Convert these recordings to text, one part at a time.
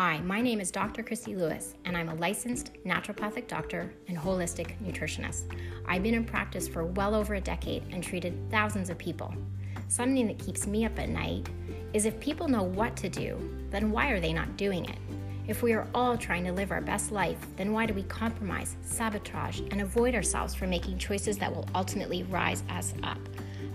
Hi, my name is Dr. Christy Lewis, and I'm a licensed naturopathic doctor and holistic nutritionist. I've been in practice for well over a decade and treated thousands of people. Something that keeps me up at night is if people know what to do, then why are they not doing it? If we are all trying to live our best life, then why do we compromise, sabotage, and avoid ourselves from making choices that will ultimately rise us up?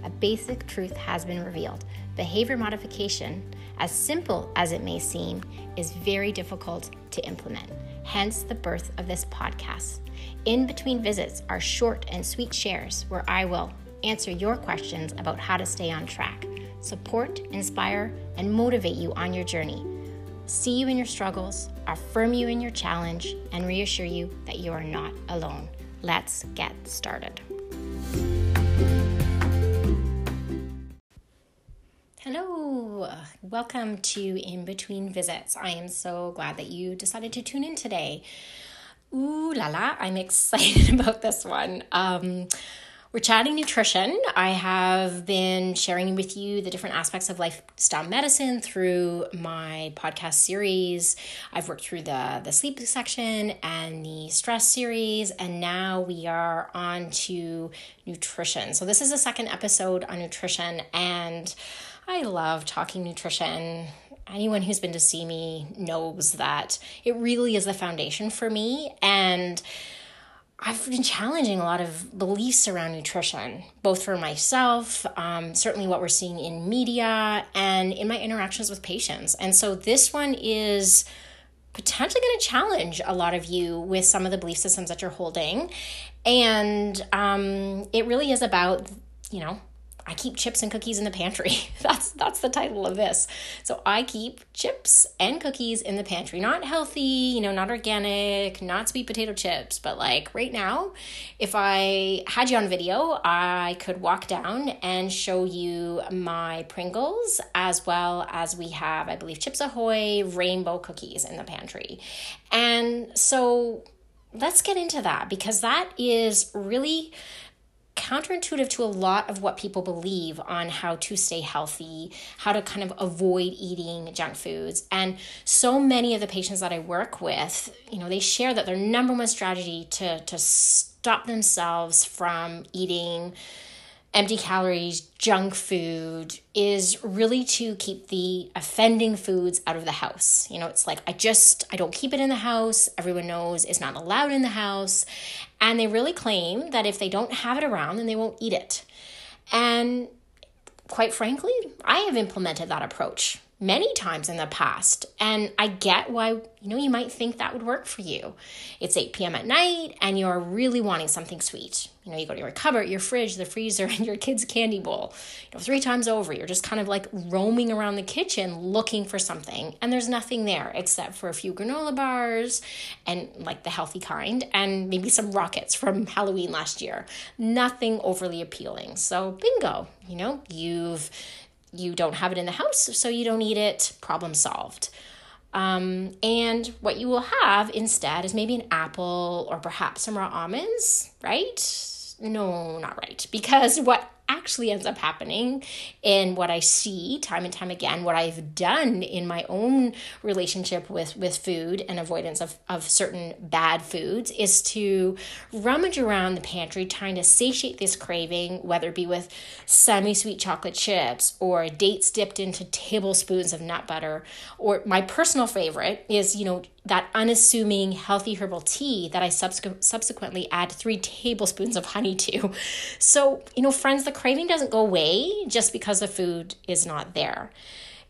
A basic truth has been revealed. Behavior modification, as simple as it may seem, is very difficult to implement. Hence the birth of this podcast. In between visits are short and sweet shares where I will answer your questions about how to stay on track, support, inspire, and motivate you on your journey. See you in your struggles, affirm you in your challenge, and reassure you that you are not alone. Let's get started. Welcome to In Between Visits. I am so glad that you decided to tune in today. Ooh la la, I'm excited about this one. Um, we're chatting nutrition. I have been sharing with you the different aspects of lifestyle medicine through my podcast series. I've worked through the, the sleep section and the stress series, and now we are on to nutrition. So, this is the second episode on nutrition, and I love talking nutrition. Anyone who's been to see me knows that it really is the foundation for me. And I've been challenging a lot of beliefs around nutrition, both for myself, um, certainly what we're seeing in media, and in my interactions with patients. And so this one is potentially going to challenge a lot of you with some of the belief systems that you're holding. And um, it really is about, you know, I keep chips and cookies in the pantry. that's that's the title of this. So I keep chips and cookies in the pantry. Not healthy, you know, not organic, not sweet potato chips, but like right now, if I had you on video, I could walk down and show you my Pringles as well as we have, I believe, Chips Ahoy rainbow cookies in the pantry. And so let's get into that because that is really counterintuitive to a lot of what people believe on how to stay healthy, how to kind of avoid eating junk foods. And so many of the patients that I work with, you know, they share that their number one strategy to to stop themselves from eating empty calories, junk food is really to keep the offending foods out of the house. You know, it's like I just I don't keep it in the house. Everyone knows it's not allowed in the house. And they really claim that if they don't have it around, then they won't eat it. And quite frankly, I have implemented that approach many times in the past. And I get why, you know, you might think that would work for you. It's 8 p.m. at night and you're really wanting something sweet. You know, you go to your cupboard, your fridge, the freezer, and your kid's candy bowl. You know, three times over, you're just kind of like roaming around the kitchen looking for something. And there's nothing there except for a few granola bars and like the healthy kind, and maybe some rockets from Halloween last year. Nothing overly appealing. So, bingo, you know, you've you don't have it in the house, so you don't eat it, problem solved. Um, and what you will have instead is maybe an apple or perhaps some raw almonds, right? No, not right. Because what actually ends up happening and what I see time and time again, what I've done in my own relationship with, with food and avoidance of, of certain bad foods is to rummage around the pantry trying to satiate this craving, whether it be with semi sweet chocolate chips or dates dipped into tablespoons of nut butter. Or my personal favorite is, you know, that unassuming healthy herbal tea that I subsequently add three tablespoons of honey to. So, you know, friends, the craving doesn't go away just because the food is not there.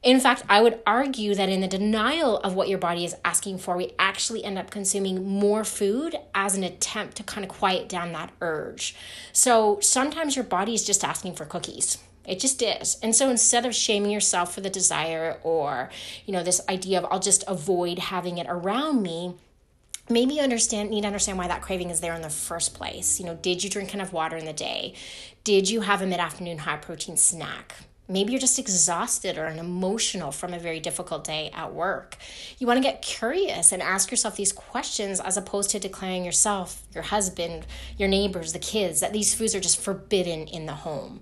In fact, I would argue that in the denial of what your body is asking for, we actually end up consuming more food as an attempt to kind of quiet down that urge. So sometimes your body is just asking for cookies it just is. And so instead of shaming yourself for the desire or, you know, this idea of I'll just avoid having it around me, maybe you understand need to understand why that craving is there in the first place. You know, did you drink enough water in the day? Did you have a mid-afternoon high protein snack? Maybe you're just exhausted or emotional from a very difficult day at work. You want to get curious and ask yourself these questions as opposed to declaring yourself, your husband, your neighbors, the kids that these foods are just forbidden in the home.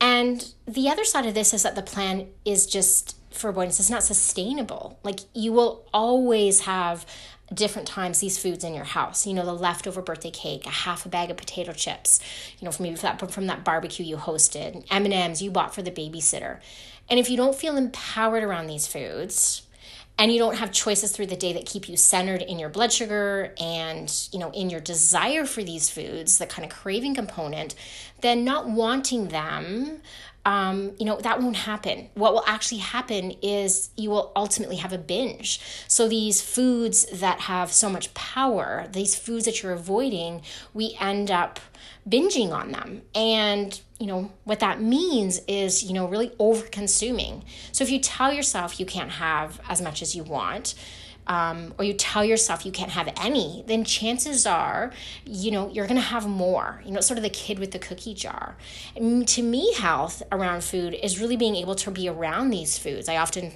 And the other side of this is that the plan is just for avoidance is not sustainable. Like you will always have different times these foods in your house. You know, the leftover birthday cake, a half a bag of potato chips, you know, from maybe that from that barbecue you hosted, M&Ms you bought for the babysitter. And if you don't feel empowered around these foods, and you don't have choices through the day that keep you centered in your blood sugar and you know in your desire for these foods the kind of craving component then not wanting them um, you know, that won't happen. What will actually happen is you will ultimately have a binge. So, these foods that have so much power, these foods that you're avoiding, we end up binging on them. And, you know, what that means is, you know, really over consuming. So, if you tell yourself you can't have as much as you want, um, or you tell yourself you can't have any, then chances are, you know, you're going to have more. You know, sort of the kid with the cookie jar. And to me, health around food is really being able to be around these foods. I often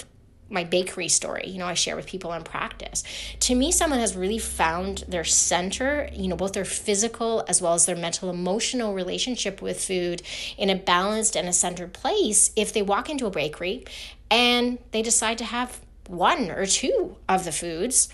my bakery story, you know, I share with people in practice. To me, someone has really found their center, you know, both their physical as well as their mental emotional relationship with food in a balanced and a centered place if they walk into a bakery and they decide to have one or two of the foods,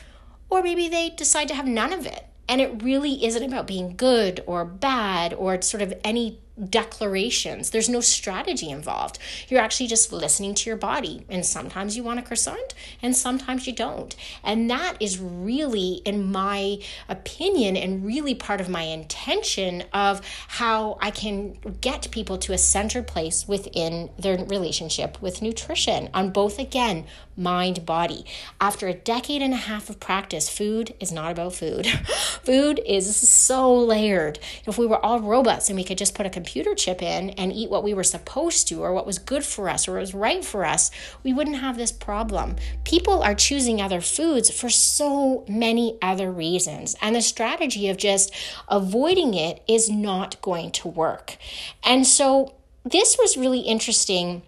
or maybe they decide to have none of it. And it really isn't about being good or bad or sort of any declarations. There's no strategy involved. You're actually just listening to your body. And sometimes you want a croissant and sometimes you don't. And that is really, in my opinion, and really part of my intention of how I can get people to a centered place within their relationship with nutrition on both, again, mind, body. After a decade and a half of practice, food is not about food. food is so layered. If we were all robots and we could just put a computer chip in and eat what we were supposed to or what was good for us or what was right for us, we wouldn't have this problem. People are choosing other foods for so many other reasons. And the strategy of just avoiding it is not going to work. And so this was really interesting.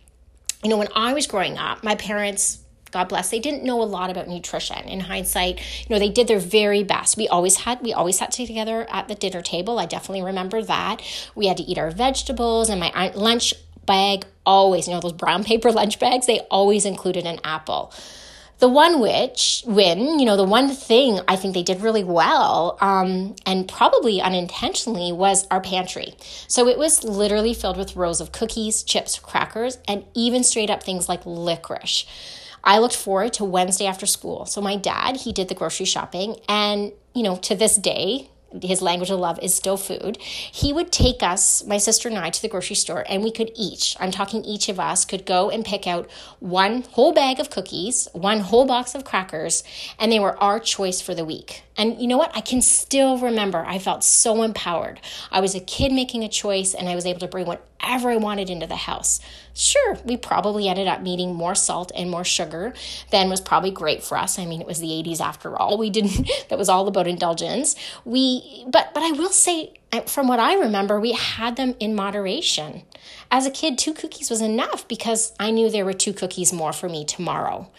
You know, when I was growing up, my parents God bless, they didn't know a lot about nutrition. In hindsight, you know, they did their very best. We always had we always sat together at the dinner table. I definitely remember that. We had to eat our vegetables and my lunch bag always, you know, those brown paper lunch bags, they always included an apple the one which win you know the one thing i think they did really well um, and probably unintentionally was our pantry so it was literally filled with rows of cookies chips crackers and even straight up things like licorice I looked forward to Wednesday after school. So my dad, he did the grocery shopping and you know, to this day, his language of love is still food. He would take us, my sister and I, to the grocery store, and we could each, I'm talking each of us, could go and pick out one whole bag of cookies, one whole box of crackers, and they were our choice for the week. And you know what? I can still remember I felt so empowered. I was a kid making a choice and I was able to bring whatever I wanted into the house. Sure, we probably ended up needing more salt and more sugar than was probably great for us. I mean, it was the 80s after all. We didn't that was all about indulgence. We but but I will say from what I remember, we had them in moderation. As a kid, two cookies was enough because I knew there were two cookies more for me tomorrow.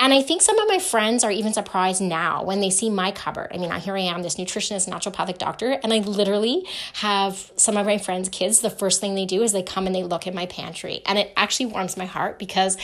And I think some of my friends are even surprised now when they see my cupboard. I mean, here I am, this nutritionist, naturopathic doctor, and I literally have some of my friends' kids. The first thing they do is they come and they look at my pantry. And it actually warms my heart because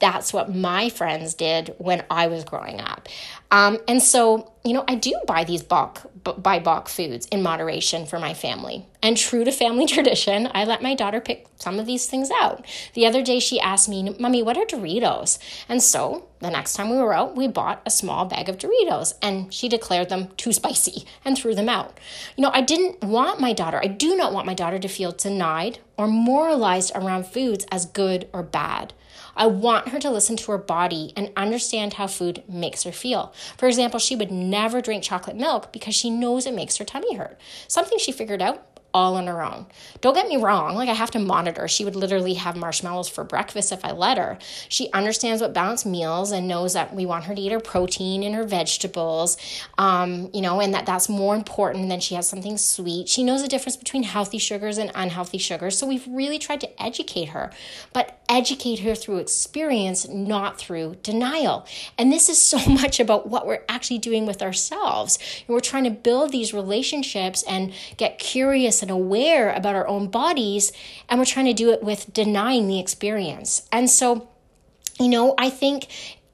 that's what my friends did when I was growing up. Um, and so, you know, I do buy these bulk, buy bulk foods in moderation for my family. And true to family tradition, I let my daughter pick some of these things out. The other day, she asked me, Mommy, what are Doritos? And so the next time we were out, we bought a small bag of Doritos and she declared them too spicy and threw them out. You know, I didn't want my daughter, I do not want my daughter to feel denied or moralized around foods as good or bad. I want her to listen to her body and understand how food makes her feel. For example, she would never drink chocolate milk because she knows it makes her tummy hurt. Something she figured out all on her own. Don't get me wrong, like I have to monitor. She would literally have marshmallows for breakfast if I let her. She understands what balanced meals and knows that we want her to eat her protein and her vegetables, um, you know, and that that's more important than she has something sweet. She knows the difference between healthy sugars and unhealthy sugars. So we've really tried to educate her, but educate her through experience, not through denial. And this is so much about what we're actually doing with ourselves. And we're trying to build these relationships and get curious and aware about our own bodies, and we're trying to do it with denying the experience. And so, you know, I think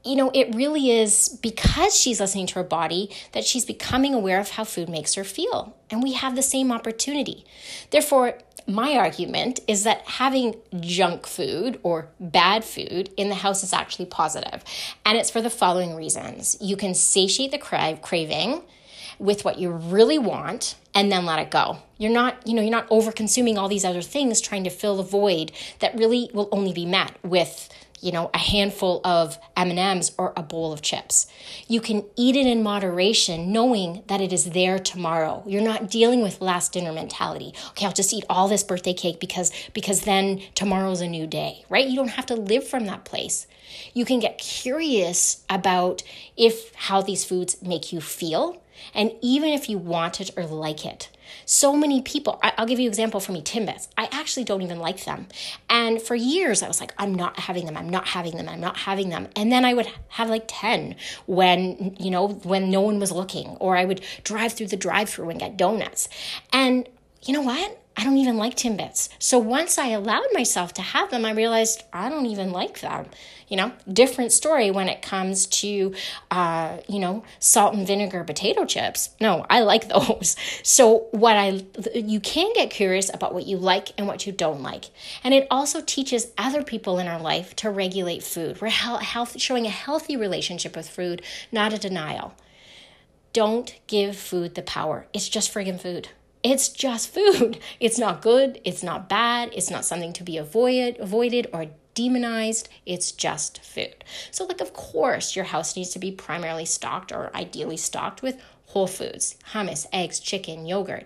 you know, it really is because she's listening to her body that she's becoming aware of how food makes her feel. And we have the same opportunity. Therefore, my argument is that having junk food or bad food in the house is actually. And it's for the following reasons you can satiate the cra- craving with what you really want and then let it go. You're not, you know, you're not over consuming all these other things trying to fill the void that really will only be met with you know, a handful of M&Ms or a bowl of chips. You can eat it in moderation knowing that it is there tomorrow. You're not dealing with last dinner mentality. Okay, I'll just eat all this birthday cake because because then tomorrow's a new day, right? You don't have to live from that place. You can get curious about if how these foods make you feel and even if you want it or like it. So many people, I'll give you an example for me, Timbits. I actually don't even like them. And for years, I was like, I'm not having them, I'm not having them, I'm not having them. And then I would have like 10 when, you know, when no one was looking, or I would drive through the drive through and get donuts. And you know what? I don't even like Timbits. So once I allowed myself to have them, I realized I don't even like them. You know, different story when it comes to, uh, you know, salt and vinegar potato chips. No, I like those. So what I, you can get curious about what you like and what you don't like, and it also teaches other people in our life to regulate food. We're health, showing a healthy relationship with food, not a denial. Don't give food the power. It's just friggin' food. It's just food. It's not good, it's not bad, it's not something to be avoided, avoided or demonized. It's just food. So, like, of course, your house needs to be primarily stocked or ideally stocked with whole foods hummus, eggs, chicken, yogurt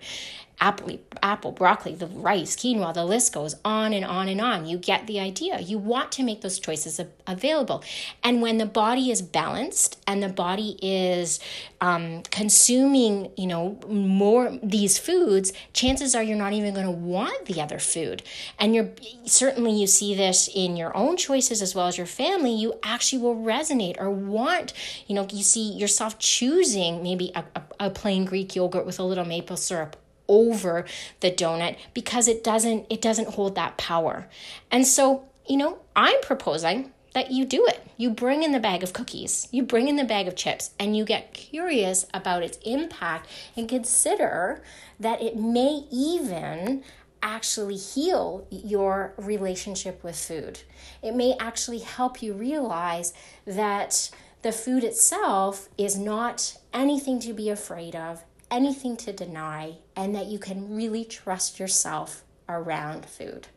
apple, apple, broccoli, the rice, quinoa, the list goes on and on and on. You get the idea. You want to make those choices available. And when the body is balanced and the body is um, consuming, you know, more these foods, chances are you're not even going to want the other food. And you're certainly you see this in your own choices as well as your family. You actually will resonate or want, you know, you see yourself choosing maybe a, a, a plain Greek yogurt with a little maple syrup over the donut because it doesn't it doesn't hold that power. And so, you know, I'm proposing that you do it. You bring in the bag of cookies, you bring in the bag of chips, and you get curious about its impact and consider that it may even actually heal your relationship with food. It may actually help you realize that the food itself is not anything to be afraid of anything to deny and that you can really trust yourself around food.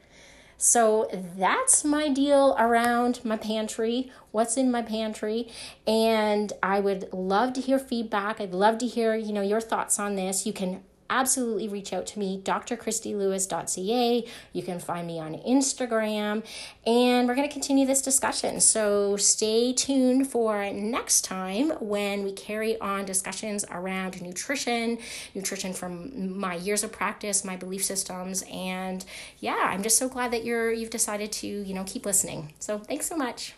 So that's my deal around my pantry, what's in my pantry, and I would love to hear feedback. I'd love to hear, you know, your thoughts on this. You can absolutely reach out to me, drchristylewis.ca. You can find me on Instagram, and we're going to continue this discussion. So stay tuned for next time when we carry on discussions around nutrition, nutrition from my years of practice, my belief systems, and yeah, I'm just so glad that you're you've decided to you know keep listening. So thanks so much.